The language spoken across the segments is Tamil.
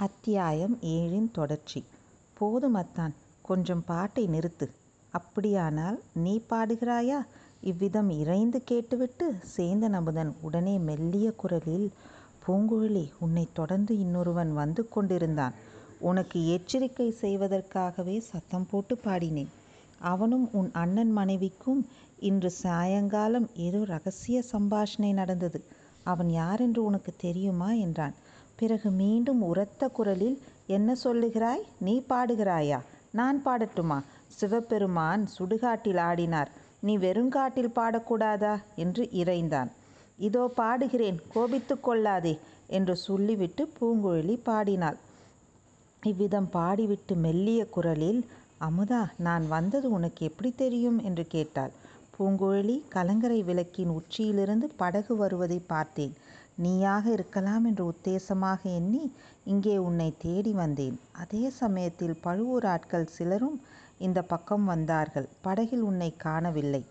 அத்தியாயம் ஏழின் தொடர்ச்சி. போதும் அத்தான் கொஞ்சம் பாட்டை நிறுத்து. அப்படியானால் நீ பாடுகிறாயா? இவ்விதம் இறைந்து கேட்டுவிட்டு சேந்தன் அமுதன் உடனே மெல்லிய குரலில் பூங்குழலி உன்னை தொடர்ந்து இன்னொருவன் வந்து கொண்டிருந்தான். உனக்கு எச்சரிக்கை செய்வதற்காகவே சத்தம் போட்டு பாடினேன். அவனும் உன் அண்ணன் மனைவிக்கும் இன்று சாயங்காலம் ஏதோ ரகசிய சம்பாஷணை நடந்தது. அவன் யாரென்று உனக்கு தெரியுமா? என்றான். பிறகு மீண்டும் உரத்த குரலில் என்ன சொல்லுகிறாய்? நீ பாடுகிறாயா? நான் பாடட்டுமா? சிவபெருமான் சுடுகாட்டில் ஆடினார். நீ வெறுங்காட்டில் பாடக்கூடாதா? என்று இறைந்தான். இதோ பாடுகிறேன் கோபித்து கொள்ளாதே என்று சொல்லிவிட்டு பூங்குழலி பாடினாள். இவ்விதம் பாடிவிட்டு மெல்லிய குரலில் அமுதா நான் வந்தது உனக்கு எப்படி தெரியும்? என்று கேட்டாள். பூங்குழலி கலங்கரை விளக்கின் உச்சியிலிருந்து படகு வருவதை பார்த்தேன். நீயாக இருக்கலாம் என்று உத்தேசமாக எண்ணி இங்கே உன்னை தேடி வந்தேன். அதே சமயத்தில் பழுவூர் ஆட்கள் சிலரும் இந்த பக்கம் வந்தார்கள். படகில் உன்னை காணவில்லை.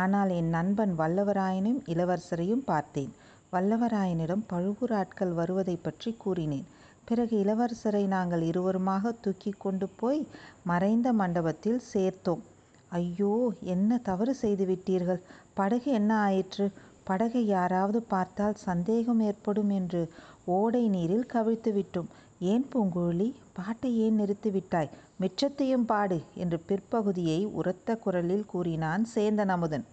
ஆனால் என் நண்பன் வல்லவராயனும் இளவரசரையும் பார்த்தேன். வல்லவராயனிடம் பழுவூர் ஆட்கள் வருவதை பற்றி கூறினேன். பிறகு இளவரசரை நாங்கள் இருவருமாக தூக்கி கொண்டு போய் மறைந்த மண்டபத்தில் சேர்த்தோம். ஐயோ என்ன தவறு செய்து விட்டீர்கள்? படகு என்ன ஆயிற்று? படகை யாராவது பார்த்தால் சந்தேகம் ஏற்படும் என்று ஓடை நீரில் கவிழ்த்து விட்டோம். ஏன் பூங்குழலி? பாட்டை ஏன் நிறுத்திவிட்டாய் மிச்சத்தையும் பாடு என்று பிற்பகுதியை உரத்த குரலில் கூறினான் சேந்தன் அமுதன்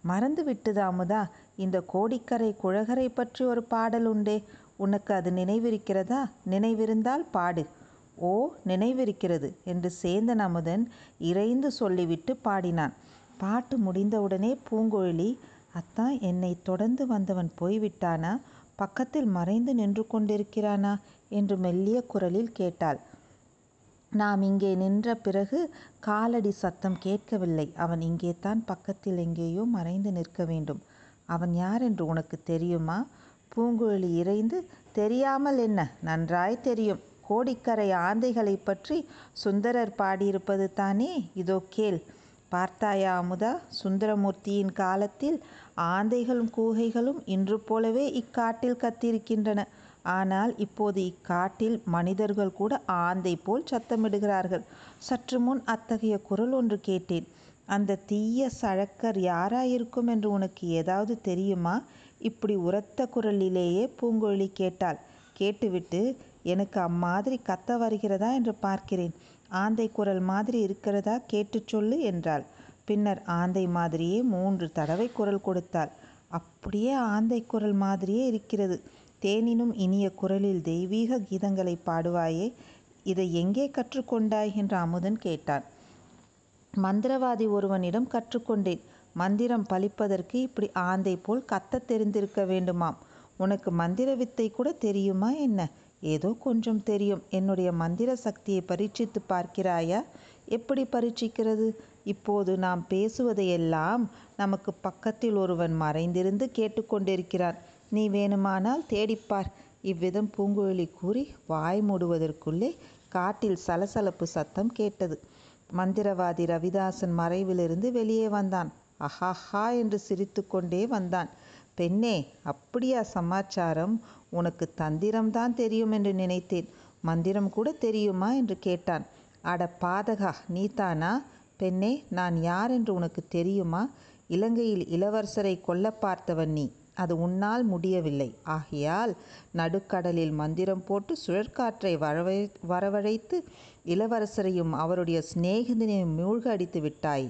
மறந்து விட்டது அமுதா இந்த கோடிக்கரை குழகரை பற்றி ஒரு பாடல் உண்டே. உனக்கு அது நினைவிருக்கிறதா? நினைவிருந்தால் பாடு. ஓ நினைவிருக்கிறது என்று சேந்தன் அமுதன் இறைந்து சொல்லிவிட்டு பாடினான். பாட்டு முடிந்தவுடனே பூங்குழலி அத்தான் என்னை தொடர்ந்து வந்தவன் போய்விட்டானா? பக்கத்தில் மறைந்து நின்று கொண்டிருக்கிறானா? என்று மெல்லிய குரலில் கேட்டாள். நாம் இங்கே நின்ற பிறகு காலடி சத்தம் கேட்கவில்லை. அவன் இங்கே தான் பக்கத்தில் எங்கேயோ மறைந்து நிற்க வேண்டும். அவன் யார் என்று உனக்கு தெரியுமா? பூங்குழலி இறைந்து தெரியாமல் என்ன? நன்றாய் தெரியும். கோடிக்கரை ஆந்தைகளை பற்றி சுந்தரர் பாடியிருப்பது தானே? இதோ கேள். பார்த்தாயா அமுதா? சுந்தரமூர்த்தியின் காலத்தில் ஆந்தைகளும் கூகைகளும் இன்று போலவே இக்காட்டில் கத்தியிருக்கின்றன. ஆனால் இப்போது இக்காட்டில் மனிதர்கள் கூட ஆந்தை போல் சத்தமிடுகிறார்கள். சற்று முன் அத்தகைய குரல் ஒன்று கேட்டேன். அந்த தீய சழக்கர் யாராயிருக்கும் என்று உனக்கு ஏதாவது தெரியுமா? இப்படி உரத்த குரலிலேயே பூங்கொழி கேட்டாள். கேட்டுவிட்டு எனக்கு அம்மாதிரி கத்த வருகிறதா என்று பார்க்கிறேன். ஆந்தை குரல் மாதிரி இருக்கிறதா? கேட்டு சொல்லு என்றாள். பின்னர் ஆந்தை மாதிரியே மூன்று தடவை குரல் கொடுத்தாள். அப்படியே ஆந்தை குரல் மாதிரியே இருக்கிறது. தேனினும் இனிய குரலில் தெய்வீக கீதங்களை பாடுவாயே இதை எங்கே கற்றுக்கொண்டாய்? என்று அமுதன் கேட்டான். மந்திரவாதி ஒருவனிடம் கற்றுக்கொண்டேன். மந்திரம் பலிப்பதற்கு இப்படி ஆந்தை போல் கத்த தெரிந்திருக்க வேண்டுமாம். உனக்கு மந்திர வித்தை கூட தெரியுமா என்ன? ஏதோ கொஞ்சம் தெரியும். என்னுடைய மந்திர சக்தியை பரீட்சித்து பார்க்கிறாயா? எப்படி பரீட்சிக்கிறது? இப்போது நாம் பேசுவதையெல்லாம் நமக்கு பக்கத்தில் ஒருவன் மறைந்திருந்து கேட்டுக்கொண்டிருக்கிறான். நீ வேணுமானால் தேடிப்பார். இவ்விதம் பூங்குழலி கூறி வாய் மூடுவதற்குள்ளே காட்டில் சலசலப்பு சத்தம் கேட்டது. மந்திரவாதி ரவிதாசன் மறைவிலிருந்து வெளியே வந்தான். அஹாஹா என்று சிரித்து கொண்டே வந்தான். பெண்ணே அப்படியா சமாச்சாரம்? உனக்கு தந்திரம்தான் தெரியும் என்று நினைத்தேன். மந்திரம் கூட தெரியுமா? என்று கேட்டான். அட பாதகா நீதானா பெண்ணே நான் யார் என்று உனக்கு தெரியுமா? இலங்கையில் இளவரசரை கொல்ல பார்த்தவன் நீ. அது உன்னால் முடியவில்லை. ஆகையால் நடுக்கடலில் மந்திரம் போட்டு சுழற்காற்றை வரவை வரவழைத்து இளவரசரையும் அவருடைய சிநேகிதனையும் மூழ்க அடித்து விட்டாய்.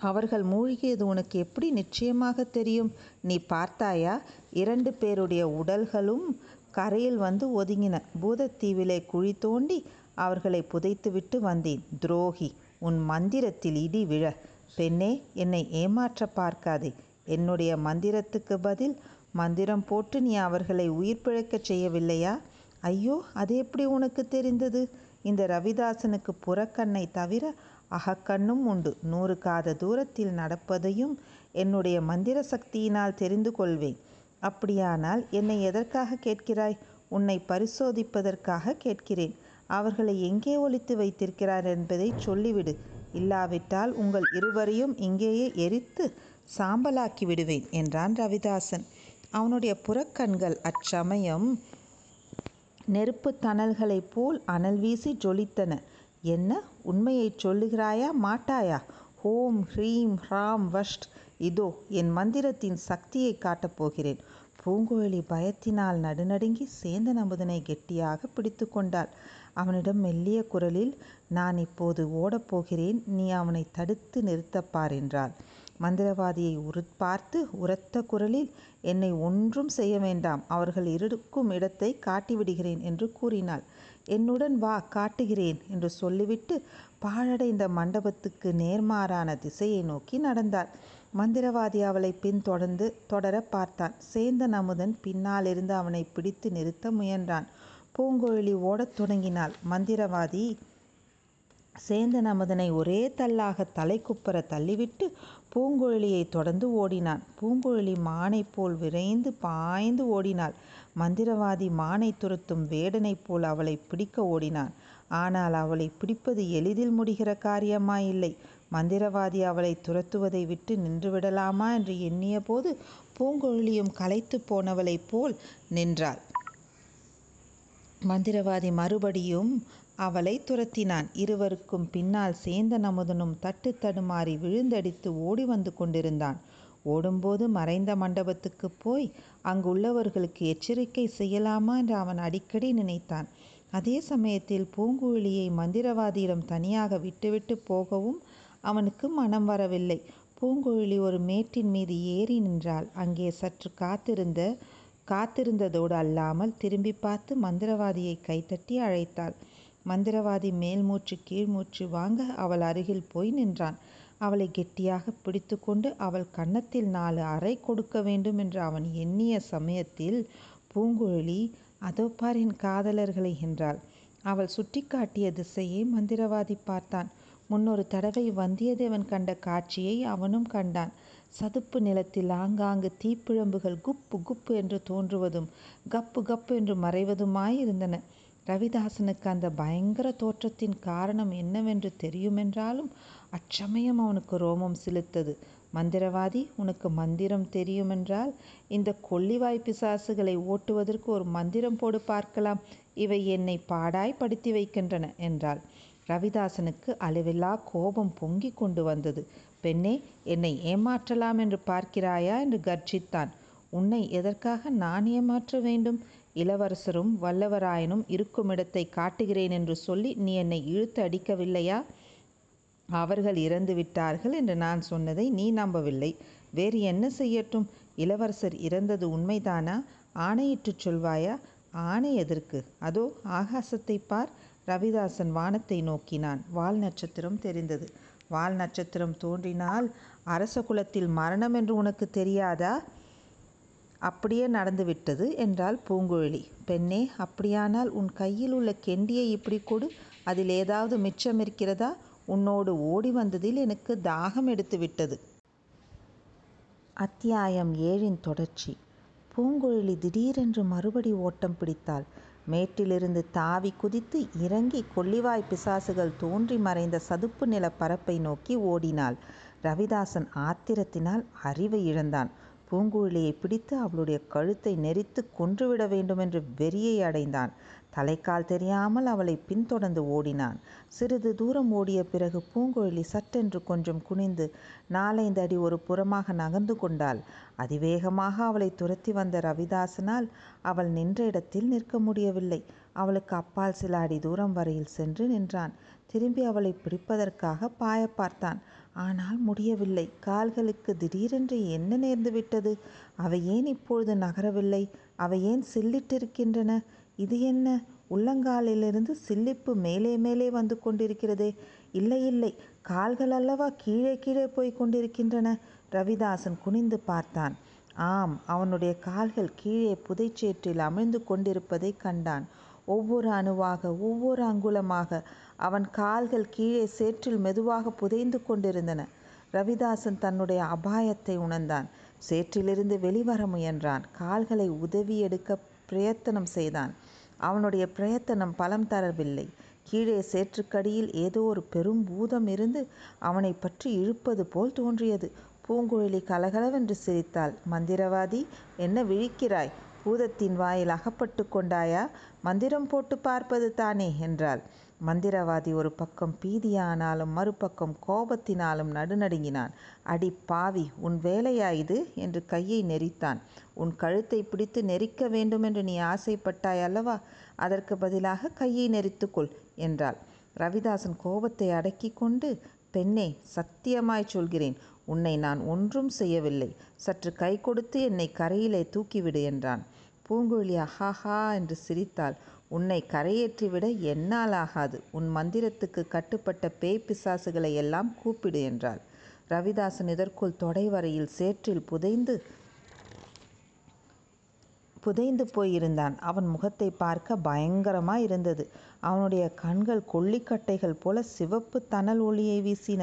அவர்கள் மூழ்கியது உனக்கு எப்படி நிச்சயமாக தெரியும்? நீ பார்த்தாயா? இரண்டு பேருடைய உடல்களும் கரையில் வந்து ஒதுங்கின. பூதத்தீவிலே குழி தோண்டி அவர்களை புதைத்துவிட்டு வந்தேன். துரோகி! உன் மந்திரத்தில் இடி விழ. பெண்ணே என்னை ஏமாற்ற பார்க்காதே. என்னுடைய மந்திரத்துக்கு பதில் மந்திரம் போட்டு நீ அவர்களை உயிர் பிழைக்கச் செய்யவில்லையா? ஐயோ அது எப்படி உனக்கு தெரிந்தது? இந்த ரவிதாசனுக்கு புறக்கண்ணை தவிர அகக்கண்ணும் உண்டு. நூறு காத தூரத்தில் நடப்பதையும் என்னுடைய மந்திர சக்தியினால் தெரிந்து கொள்வேன். அப்படியானால் என்னை எதற்காக கேட்கிறாய்? உன்னை பரிசோதிப்பதற்காக கேட்கிறேன். அவர்களை எங்கே ஒழித்து வைத்திருக்கிறார் என்பதை சொல்லிவிடு இல்லாவிட்டால் உங்கள் இருவரையும் இங்கேயே எரித்து சாம்பலாக்கி விடுவேன் என்றான் ரவிதாசன் அவனுடைய புறக்கண்கள் அச்சமயம் நெருப்புத் தணல்களைப் போல் அனல் வீசி ஜொலித்தன. என்ன? உண்மையைச் சொல்லுகிறாயா மாட்டாயா? ஹோம் ஹ்ரீம் ஹ்ராம் வஷ்ட் இதோ என் மந்திரத்தின் சக்தியை காட்டப் போகிறேன். பூங்குழலி பயத்தினால் நடுநடுங்கி சேந்தன் அமுதனை கெட்டியாக பிடித்து கொண்டாள். அவனிடம் மெல்லிய குரலில் நான் இப்போது ஓடப் போகிறேன். நீ அவனை தடுத்து நிறுத்தப் பார் என்றாள். மந்திரவாதியை பார்த்து உரத்த குரலில் என்னை ஒன்றும் செய்ய வேண்டாம். அவர்கள் இருக்கும் இடத்தை காட்டிவிடுகிறேன் என்று கூறினாள். என்னுடன் வா காட்டுகிறேன் என்று சொல்லிவிட்டு பாழடைந்த மண்டபத்துக்கு நேர்மாறான திசையை நோக்கி நடந்தாள். மந்திரவாதி அவளை பின்தொடர்ந்து தொடர தொடரப் பார்த்தான். சேந்தன் அமுதன் பின்னாலிருந்து அவனை பிடித்து நிறுத்த முயன்றான். பூங்குழலி ஓடத் தொடங்கினாள். மந்திரவாதி சேந்தன் அமுதனை ஒரே தள்ளாகத் தலைக்குப்புற தள்ளிவிட்டு பூங்குழலியை தொடர்ந்து ஓடினான். பூங்குழலி மானைப் போல் விரைந்து பாய்ந்து ஓடினாள். மந்திரவாதி மானை துரத்தும் வேடனைப் போல் அவளைப் பிடிக்க ஓடினான். ஆனால் அவளைப் பிடிப்பது எளிதில் முடிகிற காரியமாயில்லை. மந்திரவாதி அவளை துரத்துவதை விட்டு நின்றுவிடலாமா என்று எண்ணியபோது பூங்குழலியும் களைத்து போனவளைப் போல் நின்றாள். மந்திரவாதி மறுபடியும் அவளை துரத்தினான். இருவருக்கும் பின்னால் சேந்தன் அமுதனும் தட்டு தடுமாறி விழுந்தடித்து ஓடி வந்து கொண்டிருந்தான். ஓடும்போது மறைந்த மண்டபத்துக்கு போய் அங்குள்ளவர்களுக்கு எச்சரிக்கை செய்யலாமா என்று அவன் அடிக்கடி நினைத்தான். அதே சமயத்தில் பூங்குழலியை மந்திரவாதியிடம் தனியாக விட்டுவிட்டு போகவும் அவனுக்கு மனம் வரவில்லை. பூங்குழலி ஒரு மேட்டின் மீது ஏறி நின்றாள். அங்கே சற்று காத்திருந்த காத்திருந்ததோடு அல்லாமல் திரும்பிப் பார்த்து மந்திரவாதியை கைதட்டி அழைத்தாள். மந்திரவாதி மேல் மூச்சு கீழ் மூச்சு வாங்க அவள் அருகில் போய் நின்றான். அவளை கெட்டியாக பிடித்து கொண்டு அவள் கன்னத்தில் நாலு அறை கொடுக்க வேண்டும் என்று அவன் எண்ணிய சமயத்தில் பூங்குழலி அதோ பார் என் காதலர்களை என்றாள். அவள் சுட்டிக்காட்டிய திசையை மந்திரவாதி பார்த்தான். முன்னொரு தடவை வந்தியத்தேவன் கண்ட காட்சியை அவனும் கண்டான். சதுப்பு நிலத்தில் ஆங்காங்கு தீப்பிழம்புகள் குப்பு குப்பு என்று தோன்றுவதும் கப்பு கப்பு என்று மறைவதுமாயிருந்தன. ரவிதாசனுக்கு அந்த பயங்கர தோற்றத்தின் காரணம் என்னவென்று தெரியுமென்றாலும் அச்சமயம் அவனுக்கு ரோமம் சிலுத்தது மந்திரவாதி உனக்கு மந்திரம் தெரியுமென்றால் இந்த கொள்ளிவாய் பிசாசுகளை ஓட்டுவதற்கு ஒரு மந்திரம் போடு பார்க்கலாம். இவை என்னை பாடாய் படுத்தி வைக்கின்றன என்றாள். ரவிதாசனுக்கு அளவில்லா கோபம் பொங்கிக் கொண்டு வந்தது. பெண்ணே என்னை ஏமாற்றலாம் என்று பார்க்கிறாயா? என்று கர்ஜித்தான். உன்னை எதற்காக நான் ஏமாற்ற வேண்டும்? இளவரசரும் வல்லவராயனும் இருக்குமிடத்தைக் காட்டுகிறேன் என்று சொல்லி நீ என்னை இழுத்து அடிக்கவில்லையா? அவர்கள் இறந்து விட்டார்கள் என்று நான் சொன்னதை நீ நம்பவில்லை. வேறு என்ன செய்யட்டும்? இளவரசர் இறந்தது உண்மைதானா? ஆணையிட்டுச் சொல்வாயா? ஆணை எதற்கு? அதோ ஆகாசத்தை பார். ரவிதாசன் வானத்தை நோக்கினான். வால் நட்சத்திரம் தெரிந்தது. வால் நட்சத்திரம் தோன்றினால் அரச குலத்தில் மரணம் என்று உனக்கு தெரியாதா? அப்படியே நடந்துவிட்டது என்றாள் பூங்குழலி. பெண்ணே அப்படியானால் உன் கையில் உள்ள கெண்டியை இப்படி கொடு. அதில் ஏதாவது மிச்சம் இருக்கிறதா உன்னோடு ஓடி வந்ததில் எனக்கு தாகம் எடுத்துவிட்டது. அத்தியாயம் ஏழின் தொடர்ச்சி பூங்குழலி திடீரென்று மறுபடி ஓட்டம் பிடித்தாள். மேட்டிலிருந்து தாவி குதித்து இறங்கி கொள்ளிவாய் பிசாசுகள் தோன்றி மறைந்த சதுப்பு நில பரப்பை நோக்கி ஓடினாள். ரவிதாசன் ஆத்திரத்தினால் அறிவை இழந்தான். பூங்குழலியை பிடித்து அவளுடைய கழுத்தை நெரித்து கொன்றுவிட வேண்டுமென்று வெறியை அடைந்தான். தலைக்கால் தெரியாமல் அவளை பின்தொடர்ந்து ஓடினான். சிறிது தூரம் ஓடிய பிறகு பூங்குழலி சட்டென்று கொஞ்சம் குனிந்து நாலைந்து அடி ஒரு புறமாக நகர்ந்து கொண்டாள். அதிவேகமாக அவளை துரத்தி வந்த ரவிதாசனால் அவள் நின்ற இடத்தில் நிற்க முடியவில்லை. அவளுக்கு அப்பால் சில அடி தூரம் வரையில் சென்று நின்றான். திரும்பி அவளை பிடிப்பதற்காக பாயப் பார்த்தான். ஆனால் முடியவில்லை. கால்களுக்கு திடீரென்று என்ன நேர்ந்துவிட்டது? அவை ஏன் இப்பொழுது நகரவில்லை? அவை ஏன் சில்லிட்டிருக்கின்றன? இது என்ன? உள்ளங்காலிலிருந்து சில்லிப்பு மேலே மேலே வந்து கொண்டிருக்கிறதே. இல்லை இல்லை கால்கள் அல்லவா கீழே கீழே போய்க் கொண்டிருக்கின்றன. ரவிதாசன் குனிந்து பார்த்தான். ஆம் அவனுடைய கால்கள் கீழே புதைச்சேற்றில் அமிழ்ந்து கொண்டிருப்பதை கண்டான். ஒவ்வொரு அணுவாக ஒவ்வொரு அங்குலமாக அவன் கால்கள் கீழே சேற்றில் மெதுவாக புதைந்து கொண்டிருந்தன. ரவிதாசன் தன்னுடைய அபாயத்தை உணர்ந்தான். சேற்றிலிருந்து வெளிவர முயன்றான். கால்களை உதவி எடுக்க பிரயத்தனம் செய்தான். அவனுடைய பிரயத்தனம் பலம் தரவில்லை. கீழே சேற்றுக்கடியில் ஏதோ ஒரு பெரும் பூதம் இருந்து அவனைப் பற்றி இழுப்பது போல் தோன்றியது. பூங்குழலி கலகலவென்று சிரித்தாள். மந்திரவாதி என்ன விழிக்கிறாய்? பூதத்தின் வாயில் அகப்பட்டு கொண்டாயா? மந்திரம் போட்டு பார்ப்பது தானே என்றாள் மந்திரவாதி ஒரு பக்கம் பீதியானாலும் மறுபக்கம் கோபத்தினாலும் நடுநடுங்கினான். அடி பாவி உன் வேலையா இது? என்று கையை நெரித்தான். உன் கழுத்தை பிடித்து நெரிக்க வேண்டுமென்று நீ ஆசைப்பட்டாய் அல்லவா? அதற்கு பதிலாக கையை நெரித்துக்கொள் என்றாள். ரவிதாசன் கோபத்தை அடக்கி கொண்டு பெண்ணே சத்தியமாய் சொல்கிறேன். உன்னை நான் ஒன்றும் செய்யவில்லை. சற்று கை கொடுத்து என்னை கரையிலே தூக்கிவிடு என்றான். பூங்குழலி அஹாஹா என்று சிரித்தாள். உன்னை கரையேற்றிவிட என்னால் ஆகாது உன் மந்திரத்துக்கு கட்டுப்பட்ட பேய் பிசாசுகளை எல்லாம் கூப்பிடு என்றாள். ரவிதாசன் இதற்குள் தொடைவரையில் சேற்றில் புதைந்து புதைந்து போயிருந்தான். அவன் முகத்தை பார்க்க பயங்கரமாக இருந்தது. அவனுடைய கண்கள் கொள்ளிக்கட்டைகள் போல சிவப்பு தணல் ஒளியை வீசின.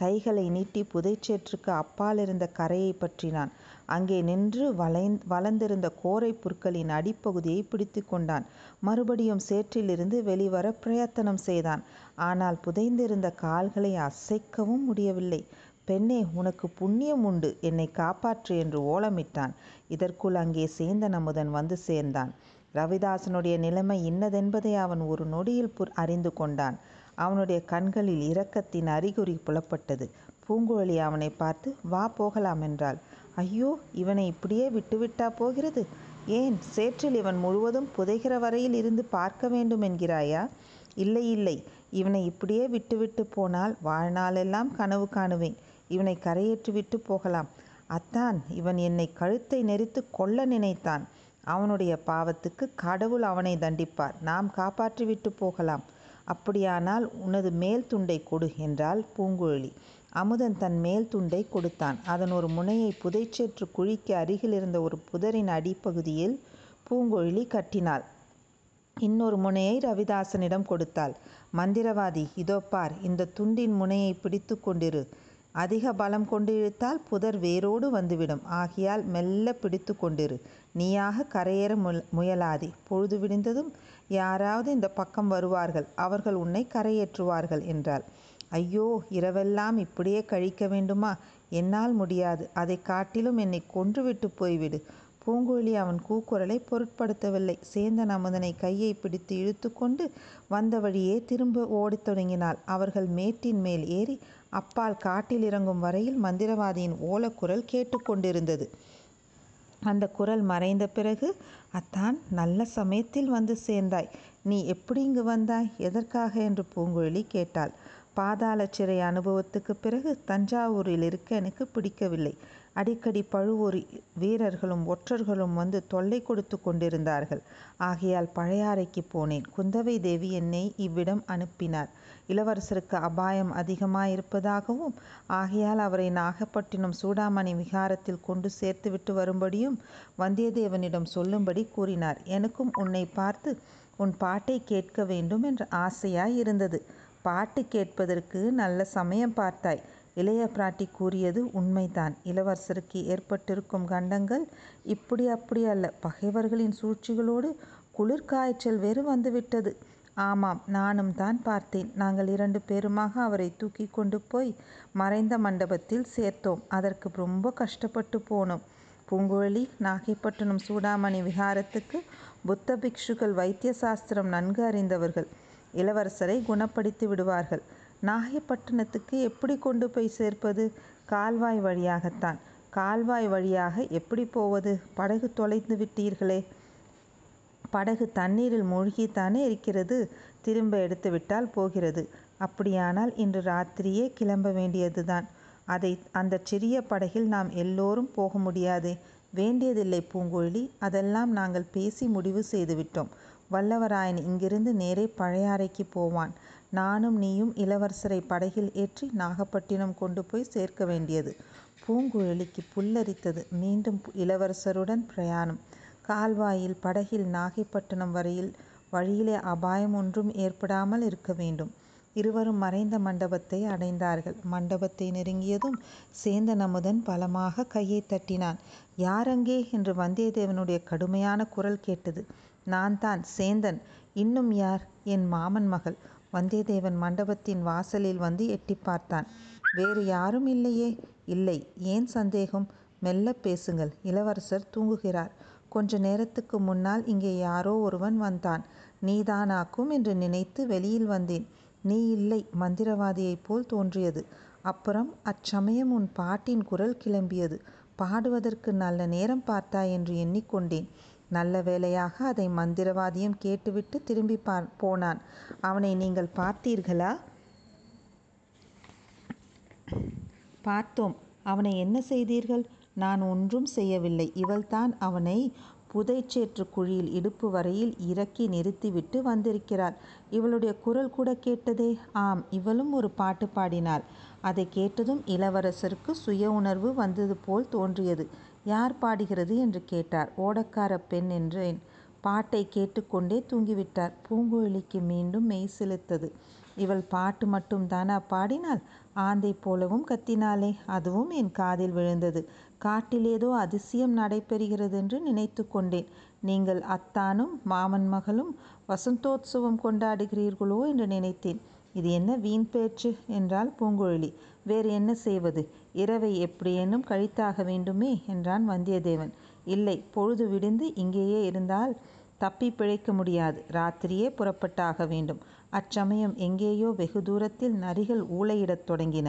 கைகளை நீட்டி புதைச்சேற்றுக்கு அப்பால் இருந்த கரையை பற்றினான். அங்கே நின்று வளை வளர்ந்திருந்த கோரை புற்களின் அடிப்பகுதியை பிடித்து கொண்டான். மறுபடியும் சேற்றிலிருந்து வெளிவர பிரயத்தனம் செய்தான். ஆனால் புதைந்திருந்த கால்களை அசைக்கவும் முடியவில்லை. பெண்ணே உனக்கு புண்ணியம் உண்டு. என்னை காப்பாற்று என்று ஓலமிட்டான். இதற்குள் அங்கே சேந்தன் அமுதன் வந்து சேர்ந்தான். ரவிதாசனுடைய நிலைமை இன்னதென்பதை அவன் ஒரு நொடியில் புர் அறிந்து கொண்டான். அவனுடைய கண்களில் இரக்கத்தின் அறிகுறி புலப்பட்டது. பூங்குழலி அவனை பார்த்து வா போகலாம் என்றாள். ஐயோ இவனை இப்படியே விட்டுவிட்டா போகிறது? ஏன் சேற்றில் இவன் முழுவதும் புதைகிற வரையில் இருந்து பார்க்க வேண்டும் என்கிறாயா? இல்லை இல்லை. இவனை இப்படியே விட்டுவிட்டு போனால் வாழ்நாளெல்லாம் கனவு காணுவேன். இவனை கரையேற்றிவிட்டு போகலாம். அத்தான் இவன் என்னை கழுத்தை நெரித்து கொல்ல நினைத்தான். அவனுடைய பாவத்துக்கு கடவுள் அவனை தண்டிப்பார். நாம் காப்பாற்றிவிட்டு போகலாம். அப்படியானால் உனது மேல் துண்டை கொடு என்றாள் பூங்குழலி. அமுதன் தன் மேல் துண்டை கொடுத்தான். அதன் ஒரு முனையை புதைச்சேற்று குழிக்கு அருகில் இருந்த ஒரு புதரின் அடிப்பகுதியில் பூங்குழலி கட்டினாள். இன்னொரு முனையை ரவிதாசனிடம் கொடுத்தாள். மந்திரவாதி இதோ பார் இந்த துண்டின் முனையை பிடித்து கொண்டிரு. அதிக பலம் கொண்டு இழுத்தால் புதர் வேரோடு வந்துவிடும். ஆகையால் மெல்ல பிடித்து கொண்டிரு. நீயாக கரையேற முயலாதே. பொழுது விடிந்ததும் யாராவது இந்த பக்கம் வருவார்கள். அவர்கள் உன்னை கரையேற்றுவார்கள் என்றாள். ஐயோ இரவெல்லாம் இப்படியே கழிக்க வேண்டுமா? என்னால் முடியாது. அதை காட்டிலும் என்னை கொன்றுவிட்டு போய்விடு. பூங்குழலி அவன் கூக்குரலை பொருட்படுத்தவில்லை. சேந்தன் அமுதனை கையை பிடித்து இழுத்துக்கொண்டு வந்த வழியே திரும்ப ஓடத் தொடங்கினாள். அவர்கள் மேட்டின் மேல் ஏறி அப்பால் காட்டில் இறங்கும் வரையில் மந்திரவாதியின் ஓலக்குரல் கேட்டுக்கொண்டிருந்தது அந்த குரல் மறைந்த பிறகு அத்தான் நல்ல சமயத்தில் வந்து சேர்ந்தாய். நீ எப்படி இங்கு வந்தாய்? எதற்காக? என்று பூங்குழலி கேட்டாள். பாதாள சிறை அனுபவத்துக்கு பிறகு தஞ்சாவூரில் இருக்க எனக்கு பிடிக்கவில்லை. அடிக்கடி பழுவூர் வீரர்களும் ஒற்றர்களும் வந்து தொல்லை கொடுத்து கொண்டிருந்தார்கள். ஆகையால் பழையாறைக்கு போனேன். குந்தவை தேவி என்னை இவ்விடம் அனுப்பினார். இளவரசருக்கு அபாயம் அதிகமாயிருப்பதாகவும் ஆகையால் அவரை நாகப்பட்டினம் சூடாமணி விகாரத்தில் கொண்டு சேர்த்துவிட்டு வரும்படியும் வந்தியத்தேவனிடம் சொல்லும்படி கூறினார். எனக்கும் உன்னை பார்த்து உன் பாட்டை கேட்க வேண்டும் என்ற ஆசையாய் இருந்தது பாட்டு கேட்பதற்கு நல்ல சமயம் பார்த்தாய். இளைய பிராட்டி கூறியது உண்மைதான். இளவரசருக்கு ஏற்பட்டிருக்கும் கண்டங்கள் இப்படி அப்படி அல்ல. பகைவர்களின் சூழ்ச்சிகளோடு குளிர்காய்ச்சல் வேறு வந்துவிட்டது. ஆமாம் நானும் தான் பார்த்தேன். நாங்கள் இரண்டு பேருமாக அவரை தூக்கி கொண்டு போய் மறைந்த மண்டபத்தில் சேர்த்தோம். அதற்கு ரொம்ப கஷ்டப்பட்டு போனோம். பூங்குழலி நாகைப்பட்டினம் சூடாமணி விஹாரத்துக்கு புத்த பிக்ஷுக்கள் வைத்திய சாஸ்திரம் நன்கு அறிந்தவர்கள். இளவரசரை குணப்படுத்தி விடுவார்கள். நாகைப்பட்டினத்துக்கு எப்படி கொண்டு போய் சேர்ப்பது? கால்வாய் வழியாகத்தான். கால்வாய் வழியாக எப்படி போவது? படகு தொலைந்து விட்டீர்களே. படகு தண்ணீரில் மூழ்கித்தானே இருக்கிறது? திரும்ப எடுத்து விட்டால் போகிறது. அப்படியானால் இன்று ராத்திரியே கிளம்ப வேண்டியதுதான். அதை அந்த சிறிய படகில் நாம் எல்லோரும் போக முடியாது. வேண்டியதில்லை பூங்குழலி அதெல்லாம் நாங்கள் பேசி முடிவு செய்துவிட்டோம் வல்லவராயன் இங்கிருந்து நேரே பழையாறைக்கு போவான். நானும் நீயும் இளவரசரை படகில் ஏற்றி நாகப்பட்டினம் கொண்டு போய் சேர்க்க வேண்டியது. பூங்குழலிக்கு புல்லரித்தது மீண்டும் இளவரசருடன் பிரயாணம். கால்வாயில் படகில் நாகைப்பட்டினம் வரையில் வழியிலே அபாயம் ஒன்றும் ஏற்படாமல் இருக்க வேண்டும். இருவரும் மறைந்த மண்டபத்தை அடைந்தார்கள். மண்டபத்தை நெருங்கியதும் சேந்தன் அமுதன் பலமாக கையை தட்டினான். யாரங்கே என்று வந்தியத்தேவனுடைய கடுமையான குரல் கேட்டது. நான் தான் சேந்தன். இன்னும் யார்? என் மாமன் மகள். வந்தியத்தேவன் மண்டபத்தின் வாசலில் வந்து எட்டி பார்த்தான். வேறு யாரும் இல்லையே? இல்லை. ஏன் சந்தேகம்? மெல்ல பேசுங்கள். இளவரசர் தூங்குகிறார். கொஞ்ச நேரத்துக்கு முன்னால் இங்கே யாரோ ஒருவன் வந்தான். நீதானாக்கும் என்று நினைத்து வெளியில் வந்தேன். நீ இல்லை. மந்திரவாதியைப் போல் தோன்றியது. அப்புறம் அச்சமயம் உன் பாட்டின் குரல் கிளம்பியது. பாடுவதற்கு நல்ல நேரம் பார்த்தாய் என்று எண்ணிக்கொண்டேன். நல்ல வேளையாக அதை மந்திரவாதியும் கேட்டுவிட்டு திரும்பி போனான். அவனை நீங்கள் பார்த்தீர்களா? பார்த்தோம். அவனை என்ன செய்தீர்கள்? நான் ஒன்றும் செய்யவில்லை. இவள்தான் அவனை புதைச்சேற்று குழியில் இடுப்பு வரையில் இறக்கி நிறுத்திவிட்டு வந்திருக்கிறாள். இவளுடைய குரல் கூட கேட்டதே ஆம். இவளும் ஒரு பாட்டு பாடினாள். அதை கேட்டதும் இளவரசருக்கு சுய உணர்வு வந்தது போல் தோன்றியது. யார் பாடுகிறது என்று கேட்டார். ஓடக்கார பெண் என்றேன். பாட்டை கேட்டுக்கொண்டே தூங்கிவிட்டார். பூங்குழலிக்கு மீண்டும் மெய் செலுத்தது. இவள் பாட்டு மட்டும்தானா பாடினாள் ஆந்தை போலவும் கத்தினாளே அதுவும் என் காதில் விழுந்தது. காட்டிலேதோ அதிசயம் நடைபெறுகிறது என்று நினைத்து கொண்டேன். நீங்கள் அத்தானும் மாமன் மகளும் வசந்தோத்சவம் கொண்டாடுகிறீர்களோ என்று நினைத்தேன். இது என்ன வீண் பேச்சு? என்றாள் பூங்குழலி. வேறு என்ன செய்வது? இரவை எப்படியேனும் கழித்தாக வேண்டுமே என்றான் வந்தியத்தேவன். இல்லை பொழுது விடிந்து இங்கேயே இருந்தால் தப்பி பிழைக்க முடியாது. ராத்திரியே புறப்பட்டாக வேண்டும். அச்சமயம் எங்கேயோ வெகு தூரத்தில் நரிகள் ஊளையிடத் தொடங்கின.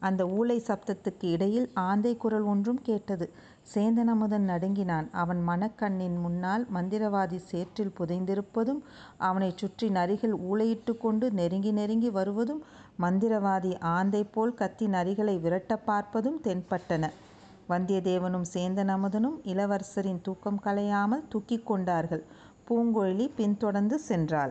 அந்த ஊளை சப்தத்துக்கு இடையில் ஆந்தை குரல் ஒன்றும் கேட்டது. சேந்தனமுதன் நடுங்கினான். அவன் மனக்கண்ணின் முன்னால் மந்திரவாதி சேற்றில் புதைந்திருப்பதும் அவனைச் சுற்றி நரிகள் ஊளையிட்டு கொண்டு நெருங்கி நெருங்கி வருவதும் மந்திரவாதி ஆந்தை போல் கத்தி நரிகளை விரட்ட பார்ப்பதும் தென்பட்டன. வந்தியத்தேவனும் சேந்தனமுதனும் இளவரசரின் தூக்கம் கலையாமல் தூக்கிக் கொண்டார்கள். பூங்குழலி பின்தொடர்ந்து சென்றாள்.